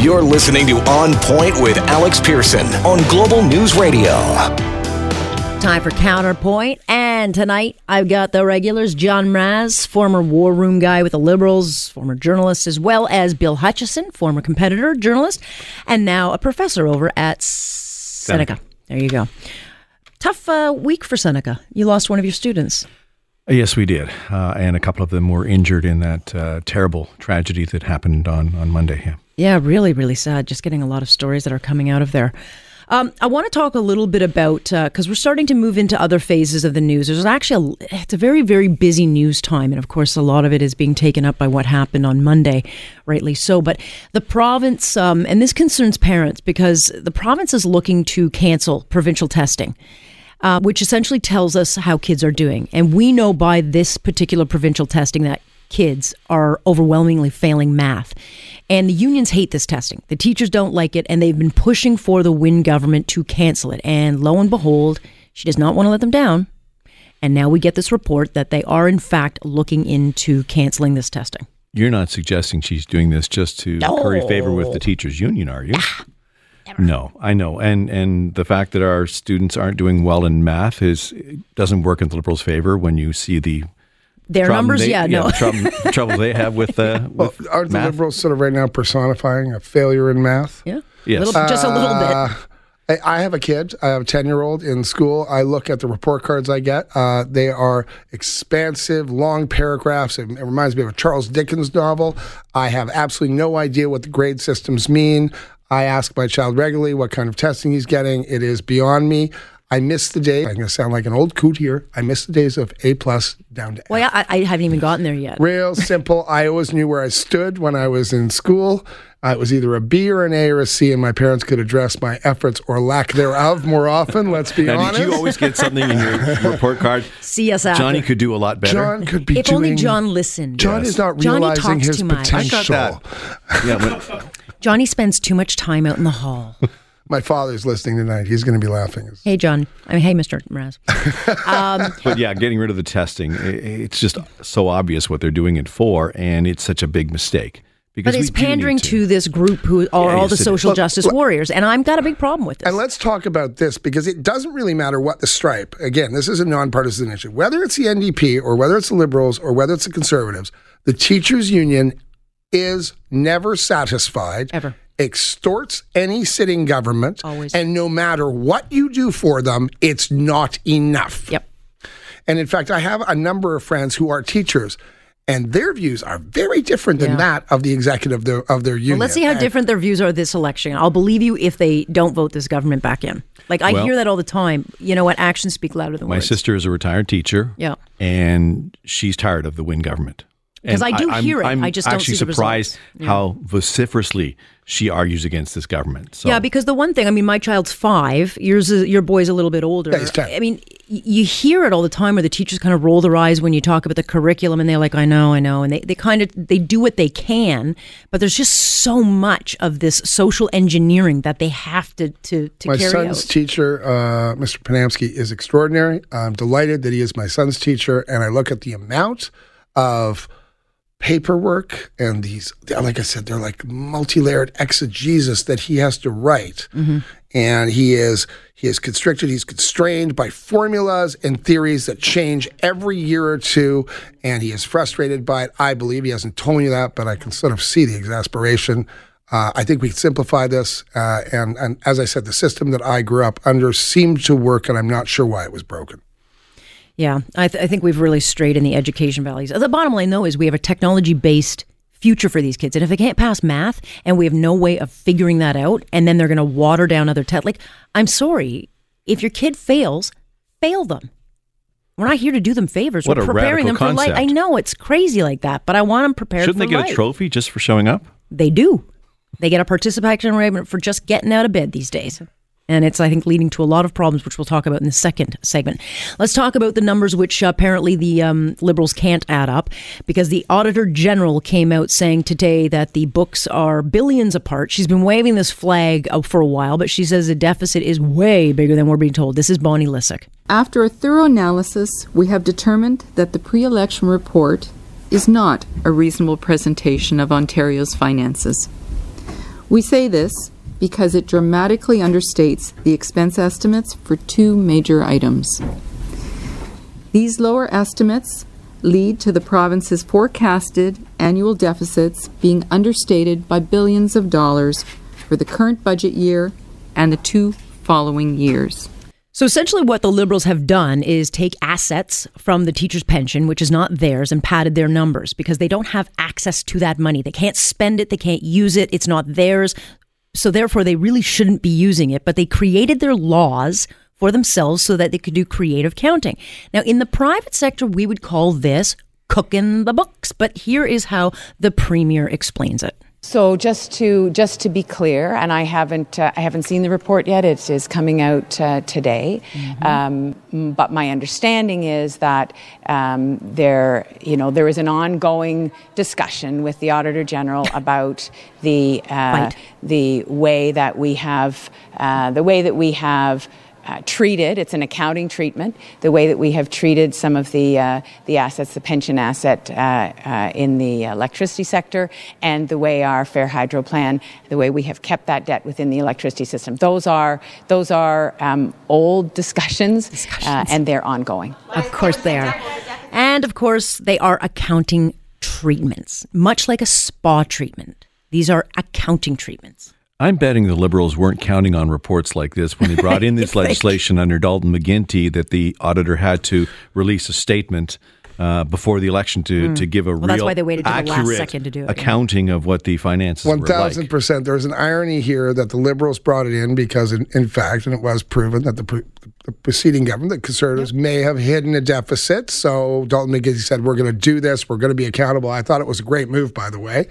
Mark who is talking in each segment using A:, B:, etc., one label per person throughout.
A: You're listening to On Point with Alex Pearson on Global News Radio.
B: Time for Counterpoint. And tonight I've got the regulars John Mraz, former war room guy with the Liberals, former journalist, as well as Bill Hutchison, former competitor, journalist, and now a professor over at Seneca. Seneca. There you go. Tough uh, week for Seneca. You lost one of your students.
C: Yes, we did. Uh, and a couple of them were injured in that uh, terrible tragedy that happened on, on Monday. Yeah.
B: yeah, really, really sad. Just getting a lot of stories that are coming out of there. Um, I want to talk a little bit about because uh, we're starting to move into other phases of the news. There's actually a, it's a very very busy news time, and of course a lot of it is being taken up by what happened on Monday, rightly so. But the province, um, and this concerns parents because the province is looking to cancel provincial testing. Uh, which essentially tells us how kids are doing. And we know by this particular provincial testing that kids are overwhelmingly failing math. And the unions hate this testing. The teachers don't like it, and they've been pushing for the Wynne government to cancel it. And lo and behold, she does not want to let them down. And now we get this report that they are, in fact, looking into canceling this testing.
C: You're not suggesting she's doing this just to no. curry favor with the teachers' union, are you?
B: Ah.
C: No, I know, and and the fact that our students aren't doing well in math is doesn't work in the liberals' favor when you see the
B: their numbers.
C: They,
B: yeah, no
C: yeah, trouble, trouble, they have with uh,
D: well,
C: with
D: aren't
C: math?
D: the liberals sort of right now personifying a failure in math?
B: Yeah,
C: yes,
B: little, just a little bit.
D: Uh, I have a kid. I have a 10 year old in school. I look at the report cards I get. Uh, they are expansive, long paragraphs. It, it, reminds me of a Charles Dickens novel. I have absolutely no idea what the grade systems mean. I ask my child regularly what kind of testing he's getting. It is beyond me. I miss the day. I'm going to sound like an old coot here. I miss the days of A plus down to A.
B: Well, yeah, I, I, haven't even gotten there yet.
D: Real simple. I always knew where I stood when I was in school. Uh, it was either a B or an A or a C, and my parents could address my efforts or lack thereof more often. Let's be
C: now,
D: honest.
C: Did you always get something in your report card?
B: See us after.
C: Johnny could do a lot better.
D: John could be
B: if
D: doing.
B: only John listened.
D: John
C: Yes.
D: is not
B: Johnny
D: realizing
B: talks
D: his
B: too much. I
C: got
D: potential.
C: that. Yeah, when,
B: Johnny spends too much time out in the hall.
D: My father's listening tonight. He's going to be laughing.
B: hey, John. I mean, hey, Mr. Mraz. Um,
C: but yeah, getting rid of the testing, it's just so obvious what they're doing it for, and it's such a big mistake. Because
B: but it's
C: we do need
B: pandering
C: to.
B: to this group who are
C: Yeah,
B: all
C: yes,
B: the
C: it is.
B: social
D: Look,
B: justice
D: look-
B: warriors, and I've got a big problem with this.
D: And let's talk about this because it doesn't really matter what the stripe. Again, this is a nonpartisan issue. Whether it's the NDP or whether it's the Liberals or whether it's the Conservatives, the teachers' union is never satisfied.
B: Ever.
D: Extorts any sitting government.
B: Always.
D: And no matter what you do for them, it's not enough.
B: Yep.
D: And in fact, I have a number of friends who are teachers, and their views are very different than
B: Yeah.
D: that of the executive of their, of their union.
B: Well, let's see how
D: And-
B: different their views are this election. I'll believe you if they don't vote this government back in. Like I
C: Well-
B: hear that all the time. You know what? Actions speak louder than
C: My
B: words.
C: My sister is a retired teacher.
B: Yeah.
C: And she's tired of the Wynne government.
B: 'Cause I do
C: I'm-
B: hear it.
C: I'm
B: I just don't
C: actually
B: see the
C: surprised
B: results. Yeah.
C: how vociferously she argues against this government. So
B: Yeah, because the one thing, I mean, my child's five. Yours, is, your boy's a little bit older.
D: Yeah, he's 10.
B: I mean, you hear it all the time where the teachers kind of roll their eyes when you talk about the curriculum, and they're like, "I know, I know," and they, they kind of they do what they can, but there's just so much of this social engineering that they have to to, to
D: My
B: carry
D: son's
B: out.
D: teacher, uh, Mr. Panamsky, is extraordinary. I'm delighted that he is my son's teacher, and I look at the amount of paperwork and these, like I said, they're like multi-layered exegesis that he has to write, and he is he is constricted, he's constrained by formulas and theories that change every year or two, and he is frustrated by it. I believe he hasn't told me that, but I can sort of see the exasperation. Uh, I think we can simplify this. Uh, and, and as I said, the system that I grew up under seemed to work, and I'm not sure why it was broken.
B: Yeah, I, th- I think we've really strayed in the education values. The bottom line, though, is we have a technology based future for these kids. And if they can't pass math and we have no way of figuring that out, and then they're going to water down other tests, like, I'm sorry, if your kid fails, fail them. We're not here to do them favors.
C: What
B: We're
C: a
B: preparing them
C: radical
B: for life. I know it's crazy like that, but I want them prepared
C: Shouldn't
B: for
C: they get
B: life.
C: a trophy just for showing up?
B: They do. They get a participation rate for just getting out of bed these days. And it's, I think, leading to a lot of problems, which we'll talk about in the second segment. Let's talk about the numbers, which apparently the um, Liberals can't add up, because the Auditor General came out saying today that the books are billions apart. She's been waving this flag uh, for a while, but she says the deficit is way bigger than we're being told. This is Bonnie Lysyk.
E: After a thorough analysis, we have determined that the pre election report is not a reasonable presentation of Ontario's finances. We say this because it dramatically understates the expense estimates for two major items. These lower estimates lead to the province's forecasted annual deficits being understated by billions of dollars for the current budget year and the two following years.
B: So essentially, what the Liberals have done is take assets from the teacher's pension, which is not theirs, and padded their numbers because they don't have access to that money. They can't spend it, they can't use it, it's not theirs. So therefore, they really shouldn't be using it. But they created their laws for themselves so that they could do creative counting. Now, in the private sector, we would call this cooking the books. But here is how the premier explains it.
F: So just to just to be clear, and I haven't uh, I haven't seen the report yet. It is coming out uh, today, um, but my understanding is that um, there you know there is an ongoing discussion with the Auditor General about the uh, the way that we have uh, the way that we have. Uh, treated, it's an accounting treatment. The way that we have treated some of the uh, the assets, the pension asset uh, uh, in the electricity sector, and the way our Fair Hydro plan, the way we have kept that debt within the electricity system. Those are those are um, old discussions, Uh, and they're ongoing.
B: Of course they are. And of course, they are accounting treatments, much like a spa treatment. These are accounting treatments.
C: I'm betting the Liberals weren't counting on reports like this when they brought in this legislation under Dalton McGuinty that the auditor had to release a statement uh, before the election to, to give a.
B: Well, that's
C: real
B: why they waited to the last
C: accurate
B: second to do it, yeah.
C: accounting of what the finances
D: One
C: were
D: thousand percent. There's an irony here that the Liberals brought it in because, in, in fact, and it was proven that the, pre- the preceding government, the Conservatives, may have hidden a deficit. So Dalton McGuinty said, "We're going to do this. We're going to be accountable." I thought it was a great move, by the way,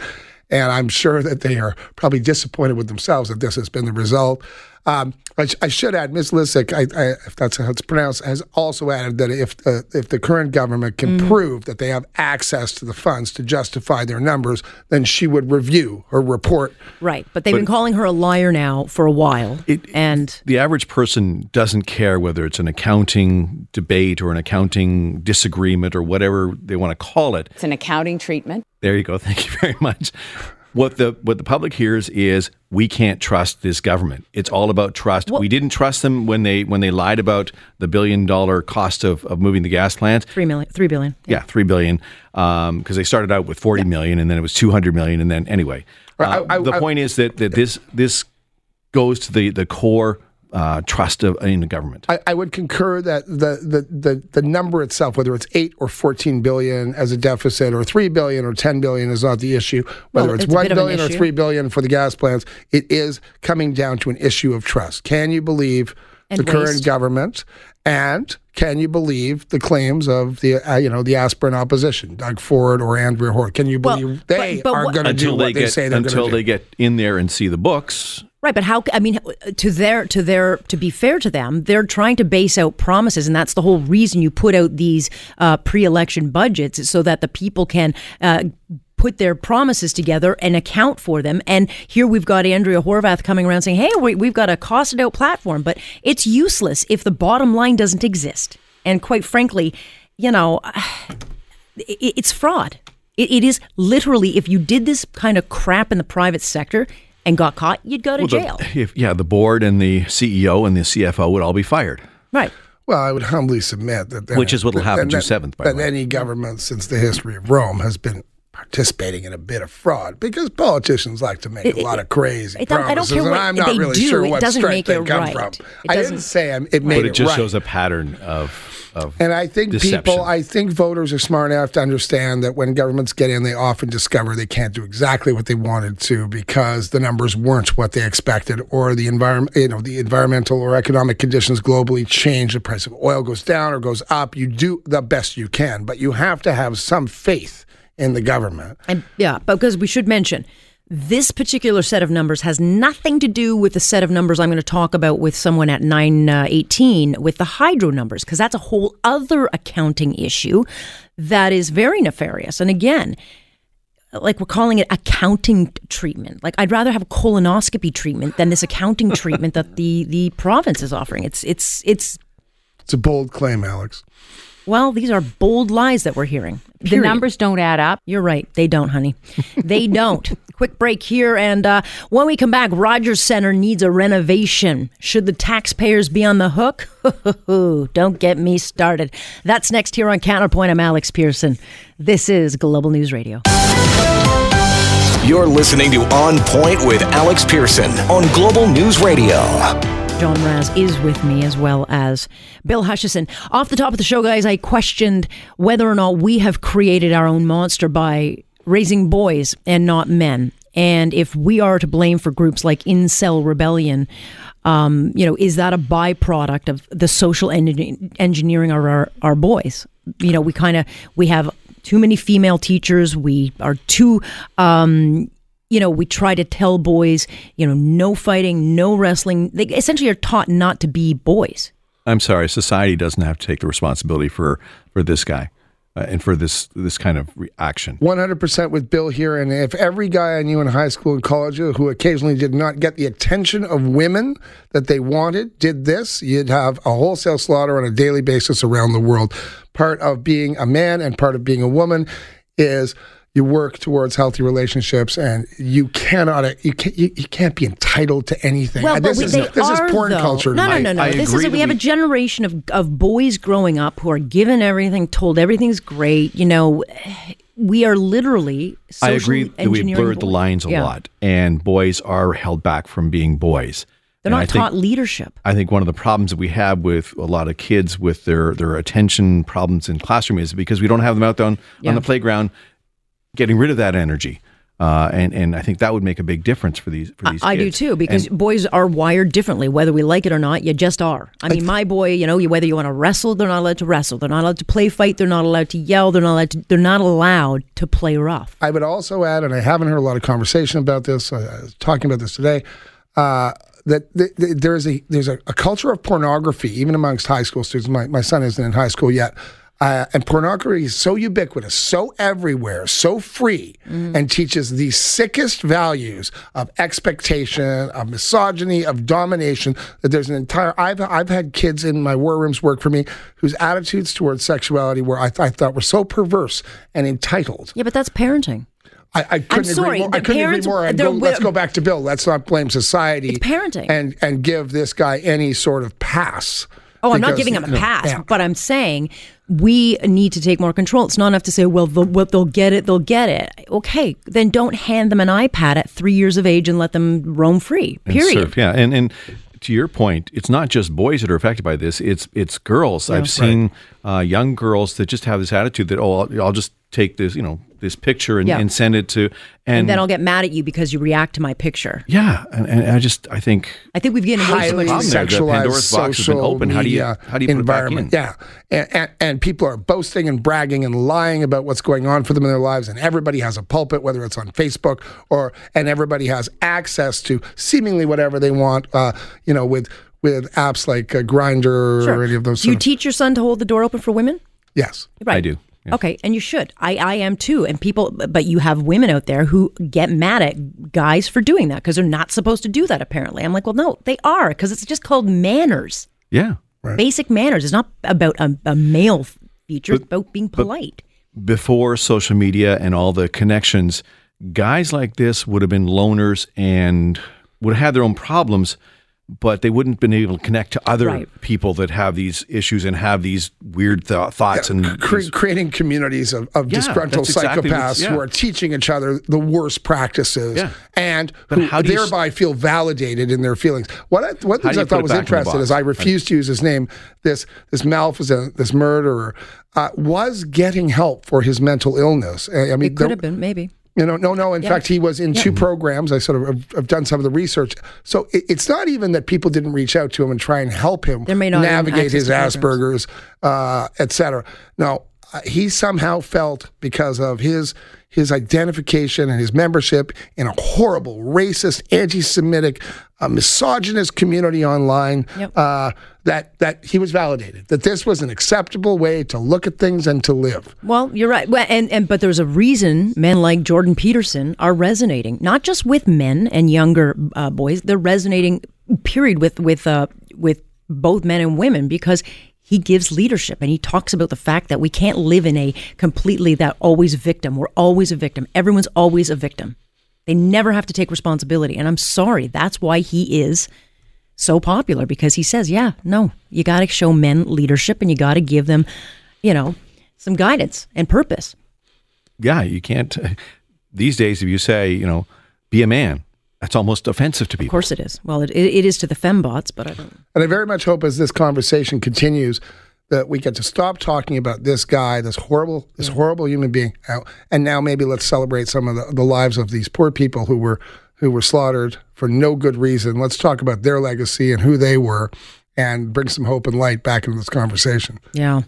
D: and I'm sure that they are probably disappointed with themselves that this has been the result. Um, I, sh- I should add, Ms. Lysyk, I, I, if that's how it's pronounced, has also added that if the, if the current government can prove that they have access to the funds to justify their numbers, then she would review her report.
B: Right. But they've been calling her a liar now for a while. and
C: the average person doesn't care whether it's an accounting debate or an accounting disagreement or whatever they want to call it.
F: It's an accounting treatment.
C: There you go. Thank you very much. What the what the public hears is we can't trust this government. It's all about trust. we didn't trust them when they when they lied about the billion dollar cost of, of moving the gas plant.
B: three million, three billion.
C: Yeah, three billion. Because they started out with forty million, and then it was two hundred million, and then anyway. Uh,
D: I- I-
C: the
D: I-
C: point is that, that this this goes to the the core uh, trust of in the government.
D: I, I would concur that the, the, the, the number itself, whether it's eight or fourteen billion as a deficit, or three billion or ten billion, is not the issue. Whether
B: Well,
D: it's
B: it's a
D: one
B: bit of an
D: billion or three billion for the gas plants, it is coming down to an issue of trust. Can you believe
B: And
D: the current government, and can you believe the claims of the uh, you know the aspirin opposition, Doug Ford or Andrea Hort? Can you believe
B: but-
D: they
B: but
D: are
B: what-
D: going to do what
C: they
D: they,
C: get
D: say they're
C: until
D: going to do until
C: they
D: do?
C: get in there and see the books.
B: Right, but how? I mean, to their to their to be fair to them, they're trying to base out promises, and that's the whole reason you put out these uh, pre-election budgets, so that the people can. Uh, Put their promises together and account for them. And here we've got Andrea Horwath coming around saying, "Hey, we, we've got a costed out platform, but it's useless if the bottom line doesn't exist." And quite frankly, you know, it, it's fraud. It, it is literally if you did this kind of crap in the private sector and got caught, you'd go to
C: Well, the-
B: jail.
C: if, yeah, the board and the CEO and the CFO would all be fired.
B: right.
D: Well, I would humbly submit that,
C: Which is what'll happen
D: that-
C: June 7th, by
D: that
C: the way.
D: any government since the history of Rome has been participating in a bit of fraud because politicians like to make
B: It-
D: a lot
B: it-
D: of crazy
B: it don't- I don't
D: promises,
B: care
D: and
B: what
D: I'm not
B: they
D: really
B: do,
D: sure
B: it
D: what
B: doesn't
D: strength
B: make
D: they
B: it
D: come
B: right.
D: from.
B: It
D: I didn't
B: doesn't-
D: say I'm, it made
C: But
D: it
C: it just
D: right.
C: shows a pattern of of
D: And I think
C: deception.
D: people, I think voters are smart enough to understand that when governments get in, they often discover they can't do exactly what they wanted to because the numbers weren't what they expected, or the environment, you know, the environmental or economic conditions globally change. The price of oil goes down or goes up. You do the best you can, but you have to have some faith in the government.
B: And yeah, because we should mention this particular set of numbers has nothing to do with the set of numbers I'm going to talk about with someone at 918 uh, with the hydro numbers, because that's a whole other accounting issue that is very nefarious. And again, like we're calling it accounting treatment. Like I'd rather have a colonoscopy treatment than this accounting treatment that the the province is offering. It's it's it's
D: It's a bold claim, Alex.
B: Well, these are bold lies that we're hearing.
G: The numbers don't add up.
B: You're right. They don't, honey. They don't. Quick break here. And uh, when we come back, Rogers Center needs a renovation. Should the taxpayers be on the hook? don't get me started. That's next here on Counterpoint. I'm Alex Pearson. This is Global News Radio.
A: You're listening to On Point with Alex Pearson on Global News Radio.
B: John Mraz is with me as well as Bill Hutchison. Off the top of the show, guys, I questioned whether or not we have created our own monster by raising boys and not men. And if we are to blame for groups like Incel Rebellion, um, you know, is that a byproduct of the social en- engineering of our, our boys? You know, we kind of we have too many female teachers. We are too um, you know, we try to tell boys, you know, no fighting, no wrestling. They essentially are taught not to be boys.
C: I'm sorry, society doesn't have to take the responsibility for for this guy uh, and for this this kind of reaction.
D: 100% with Bill here. And if every guy I knew in high school and college who occasionally did not get the attention of women that they wanted did this, you'd have a wholesale slaughter on a daily basis around the world. Part of being a man and part of being a woman is you work towards healthy relationships and you cannot you can't, you, you can't be entitled to anything
B: Well,
D: this
B: but we,
D: is
B: they
D: this
B: are,
D: is porn
B: though.
D: culture
B: No, no, no, no.
C: I
B: This
C: agree
B: is we
C: that
B: have a generation of of boys growing up who are given everything, told everything's great. You know, we are literally.
C: I agree that we
B: engineering
C: blurred the lines a
B: Yeah.
C: lot, and boys are held back from being boys.
B: They're
C: And
B: not
C: I think-
B: taught leadership.
C: I think one of the problems that we have with a lot of kids with their their attention problems in classroom is because we don't have them out on
B: Yeah.
C: on the playground, getting rid of that energy. Uh, and and I think that would make a big difference for these for these.
B: I do too, because
C: And
B: boys are wired differently, whether we like it or not. You just are. I mean, my boy, you know, you- whether you want to wrestle, they're not allowed to wrestle. They're not allowed to play fight. They're not allowed to yell. They're not allowed to. They're not allowed to play rough.
D: I would also add, and I haven't heard a lot of conversation about this. I, I was talking about this today. Uh, that th- th- there's a there's a, a culture of pornography even amongst high school students. My my son isn't in high school yet, uh, and pornography is so ubiquitous, so everywhere, so free, and teaches the sickest values of expectation, of misogyny, of domination. That there's an entire. I've I've had kids in my war rooms work for me whose attitudes towards sexuality were I, th- I thought were so perverse and entitled.
B: Yeah, but that's parenting.
D: I, I couldn't
B: sorry,
D: agree more. I couldn't
B: parents-
D: agree more. Go, let's go back to Bill. Let's not blame society.
B: It's parenting.
D: and and give this guy any sort of pass.
B: Oh, I'm not giving them a pass,
D: yeah.
B: but I'm saying we need to take more control. It's not enough to say, well, they'll, well, they'll get it, they'll get it. Okay, then don't hand them an iPad at three years of age and let them roam free.
C: and
B: Period.
C: surf. Yeah, and and to your point, it's not just boys that are affected by this. It's it's girls. I've seen uh, young girls that just have this attitude that oh, I'll, I'll just take this you know this picture and,
B: Yeah.
C: and send it to and,
B: And then I'll get mad at you because you react to my picture.
C: yeah, and, and I just I think
B: I think we've given way too
D: highly
B: much.
C: problem there. The
D: sexualized
C: Pandora's box has been
D: social
C: open. How do you-
D: media
C: how do you put it back
D: environment?
C: in?
D: Yeah, and, and and people are boasting and bragging and lying about what's going on for them in their lives, and everybody has a pulpit, whether it's on Facebook or and everybody has access to seemingly whatever they want. Uh, you know, with with apps like uh, Grindr or any of those.
B: Do you
D: of-
B: teach your son to hold the door open for women?
D: yes.
B: Right.
C: I do. yeah.
B: Okay, and you should. I, I am too. And people, but you have women out there who get mad at guys for doing that because they're not supposed to do that, apparently. I'm like, well, no, they are because it's just called manners.
C: Yeah. Right.
B: Basic manners. It's not about a, a male feature, it's about being polite.
C: before social media and all the connections, guys like this would have been loners and would have had their own problems. But they wouldn't have been able to connect to other
B: Right.
C: people that have these issues and have these weird th- thoughts and
D: Cre-
C: these-
D: creating communities of, of
C: Yeah,
D: disgruntled
C: that's exactly
D: psychopaths
C: yeah.
D: who are teaching each other the worst practices
C: Yeah.
D: and
C: But
D: who
C: how do s-
D: thereby feel validated in their feelings. What I, one thing I
C: you
D: thought was
C: back in the
D: interesting is? I refused to use his name. This this malfeasant, this murderer, uh, was getting help for his mental illness. I I mean,
B: It could
D: there-
B: have been, maybe.
D: You know, no, no. In fact, he was in two programs. I sort of have, have done some of the research. So it, it's not even that people didn't reach out to him and try and help him
B: There may not
D: navigate his Asperger's, uh, et cetera. No, uh, he somehow felt because of his his identification and his membership in a horrible, racist, anti-Semitic, uh, misogynist community online
B: Yep.
D: uh, that that he was validated. That this was an acceptable way to look at things and to live.
B: Well, you're right. Well, and, and but there's a reason men like Jordan Peterson are resonating, not just with men and younger uh, boys. They're resonating, period, with with uh, with both men and women because he gives leadership and he talks about the fact that we can't live in a completely that always victim. We're always a victim. Everyone's always a victim. They never have to take responsibility. And I'm sorry, that's why he is so popular because he says, yeah, no, you got to show men leadership and you got to give them, you know, some guidance and purpose.
C: yeah, you can't. These days, if you say, you know, be a man, that's almost offensive to people.
B: Of course it is. Well, it, it is to the fembots, but I don't.
D: And I very much hope as this conversation continues that we get to stop talking about this guy, this horrible, this horrible human being, and now maybe let's celebrate some of the, the lives of these poor people who were who were slaughtered for no good reason. Let's talk about their legacy and who they were, and bring some hope and light back into this conversation.
B: Yeah.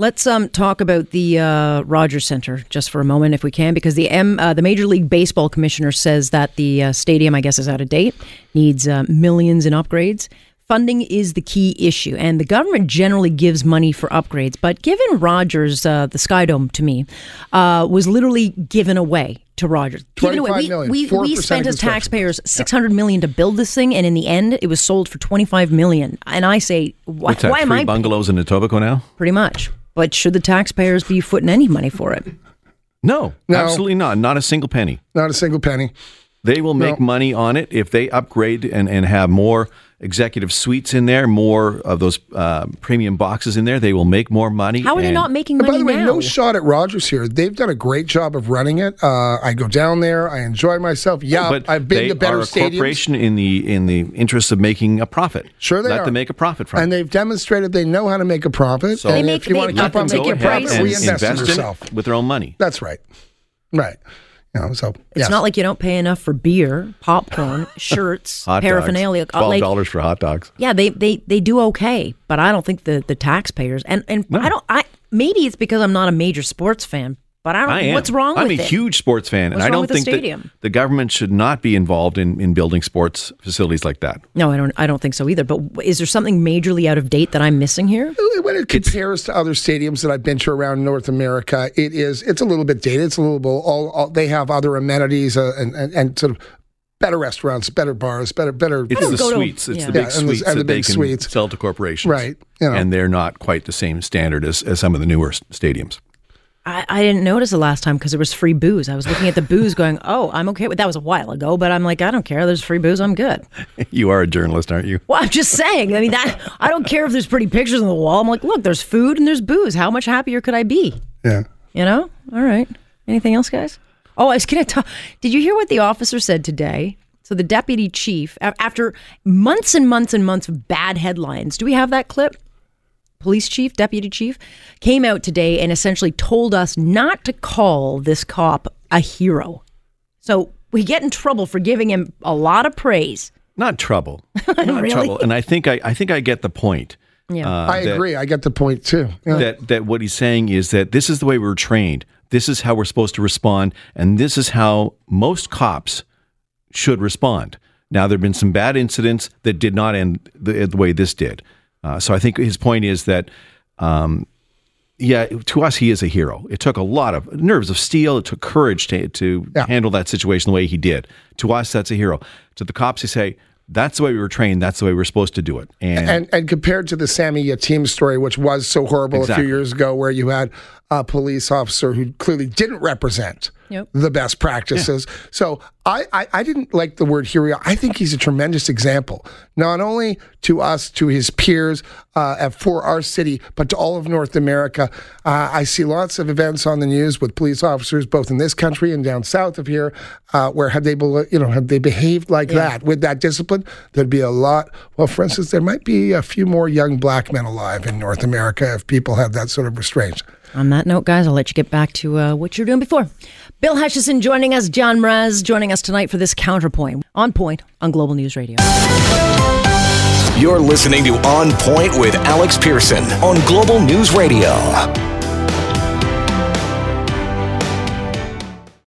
B: Let's um, talk about the uh, Rogers Center just for a moment, if we can, because the M, uh, the Major League Baseball commissioner says that the uh, stadium, I guess, is out of date, needs uh, millions in upgrades. Funding is the key issue, and the government generally gives money for upgrades. But given Rogers, uh, the Sky Dome to me uh, was literally given away to Rogers. Given away.
D: 25
B: We,
D: million,
B: we,
D: 4%
B: we spent as
D: construction.
B: taxpayers six hundred million to build this thing, and in the end, it was sold for twenty five million. And I say, why,
C: What's that?
B: why am
C: three
B: I
C: bungalows in Etobicoke now?
B: pretty much. But should the taxpayers be footing any money for it?
C: No,
D: No.
C: absolutely not. Not a single penny.
D: Not a single penny.
C: They will make
D: No.
C: money on it if they upgrade and, and have more executive suites in there, more of those uh, premium boxes in there. They will make more money.
B: How are they not making
D: And
B: money
D: by the way,
B: now?
D: no shot at Rogers here. They've done a great job of running it. Uh, I go down there. I enjoy myself. Yeah,
C: But
D: I've been
C: they
D: to better
C: are a
D: stadiums.
C: corporation in the in the interest of making a profit.
D: Sure they
C: Let
D: are.
C: them make a profit from it.
D: and
C: it.
D: they've demonstrated they know how to make a profit.
C: So-
D: and
C: They
B: make-
D: if you
B: they-
D: want to keep on
B: them
D: making
B: take
D: a
B: your
D: profit,
B: prices.
C: and
D: reinvest in
C: in
D: yourself.
C: with their own money.
D: That's right. Right. You know, so
B: It's not like you don't pay enough for beer, popcorn, shirts, paraphernalia.
C: Uh, dogs. Twelve
B: Like,
C: dollars for hot dogs.
B: yeah, they, they they do okay, but I don't think the the taxpayers and and I don't I maybe it's because I'm not a major sports fan, but I don't.
C: I am.
B: What's wrong with it.
C: I'm a
B: it?
C: huge sports fan,
B: What's
C: and I don't
B: with the
C: think
B: stadium?
C: that the government should not be involved in, in building sports facilities like that.
B: No, I don't. I don't think so either. But is there something majorly out of date that I'm missing here?
D: when it compares to other stadiums that I've been to around North America, it is it's a little bit dated. It's a little bit all, all they have other amenities uh, and, and and sort of better restaurants, better bars, better better.
C: It's the
B: go to-
C: suites. It's
B: yeah.
C: the big
D: Yeah, and the-
C: suites
D: and the
C: that they
D: big
C: can
D: suites.
C: sell to corporations.
D: Right, you know.
C: And they're not quite the same standard as, as some of the newer stadiums.
B: I, I didn't notice the last time because there was free booze. I was looking at the booze, going, "Oh, I'm okay with that." Was a while ago, but I'm like, I don't care. There's free booze. I'm good.
C: you are a journalist, aren't you?
B: Well, I'm just saying. I mean, that I don't care if there's pretty pictures on the wall. I'm like, look, there's food and there's booze. How much happier could I be?
D: yeah.
B: You know? All right. Anything else, guys? Oh, I was going to talk. Did you hear what the officer said today? So the deputy chief, after months and months and months of bad headlines, do we have that clip? Police chief, deputy chief, came out today and essentially told us not to call this cop a hero. So we get in trouble for giving him a lot of praise.
C: Not trouble. Not
B: Really?
C: trouble. And I think I, I think I get the point.
B: Yeah.
C: Uh,
D: I
C: that-
D: agree. I get the point too. Yeah.
C: that that what he's saying is that this is the way we were trained. This is how we're supposed to respond, and this is how most cops should respond. Now, there have been some bad incidents that did not end the, the way this did. Uh, so I think his point is that, um, yeah, to us, he is a hero. It took a lot of nerves of steel. It took courage to, to
D: Yeah.
C: handle that situation the way he did. To us, that's a hero. To the cops, they say, that's the way we were trained. That's the way we are supposed to do it. And,
D: and and compared to the Sammy Yatim story, which was so horrible a few years ago, where you had a police officer who clearly didn't represent
B: Yep.
D: the best practices. So I, I, I didn't like the word hero. I think he's a tremendous example, not only to us, to his peers, uh, at- for our city, but to all of North America. Uh, I see lots of events on the news with police officers, both in this country and down south of here, uh, where had they, bel- you know, had they behaved like that with that discipline, there'd be a lot. Well, for instance, there might be a few more young black men alive in North America if people had that sort of restraint.
B: On that note, guys, I'll let you get back to uh, what you're doing before. Bill Hutchison joining us, John Mraz joining us tonight for this counterpoint on point on Global News Radio.
A: You're listening to On Point with Alex Pearson on Global News Radio.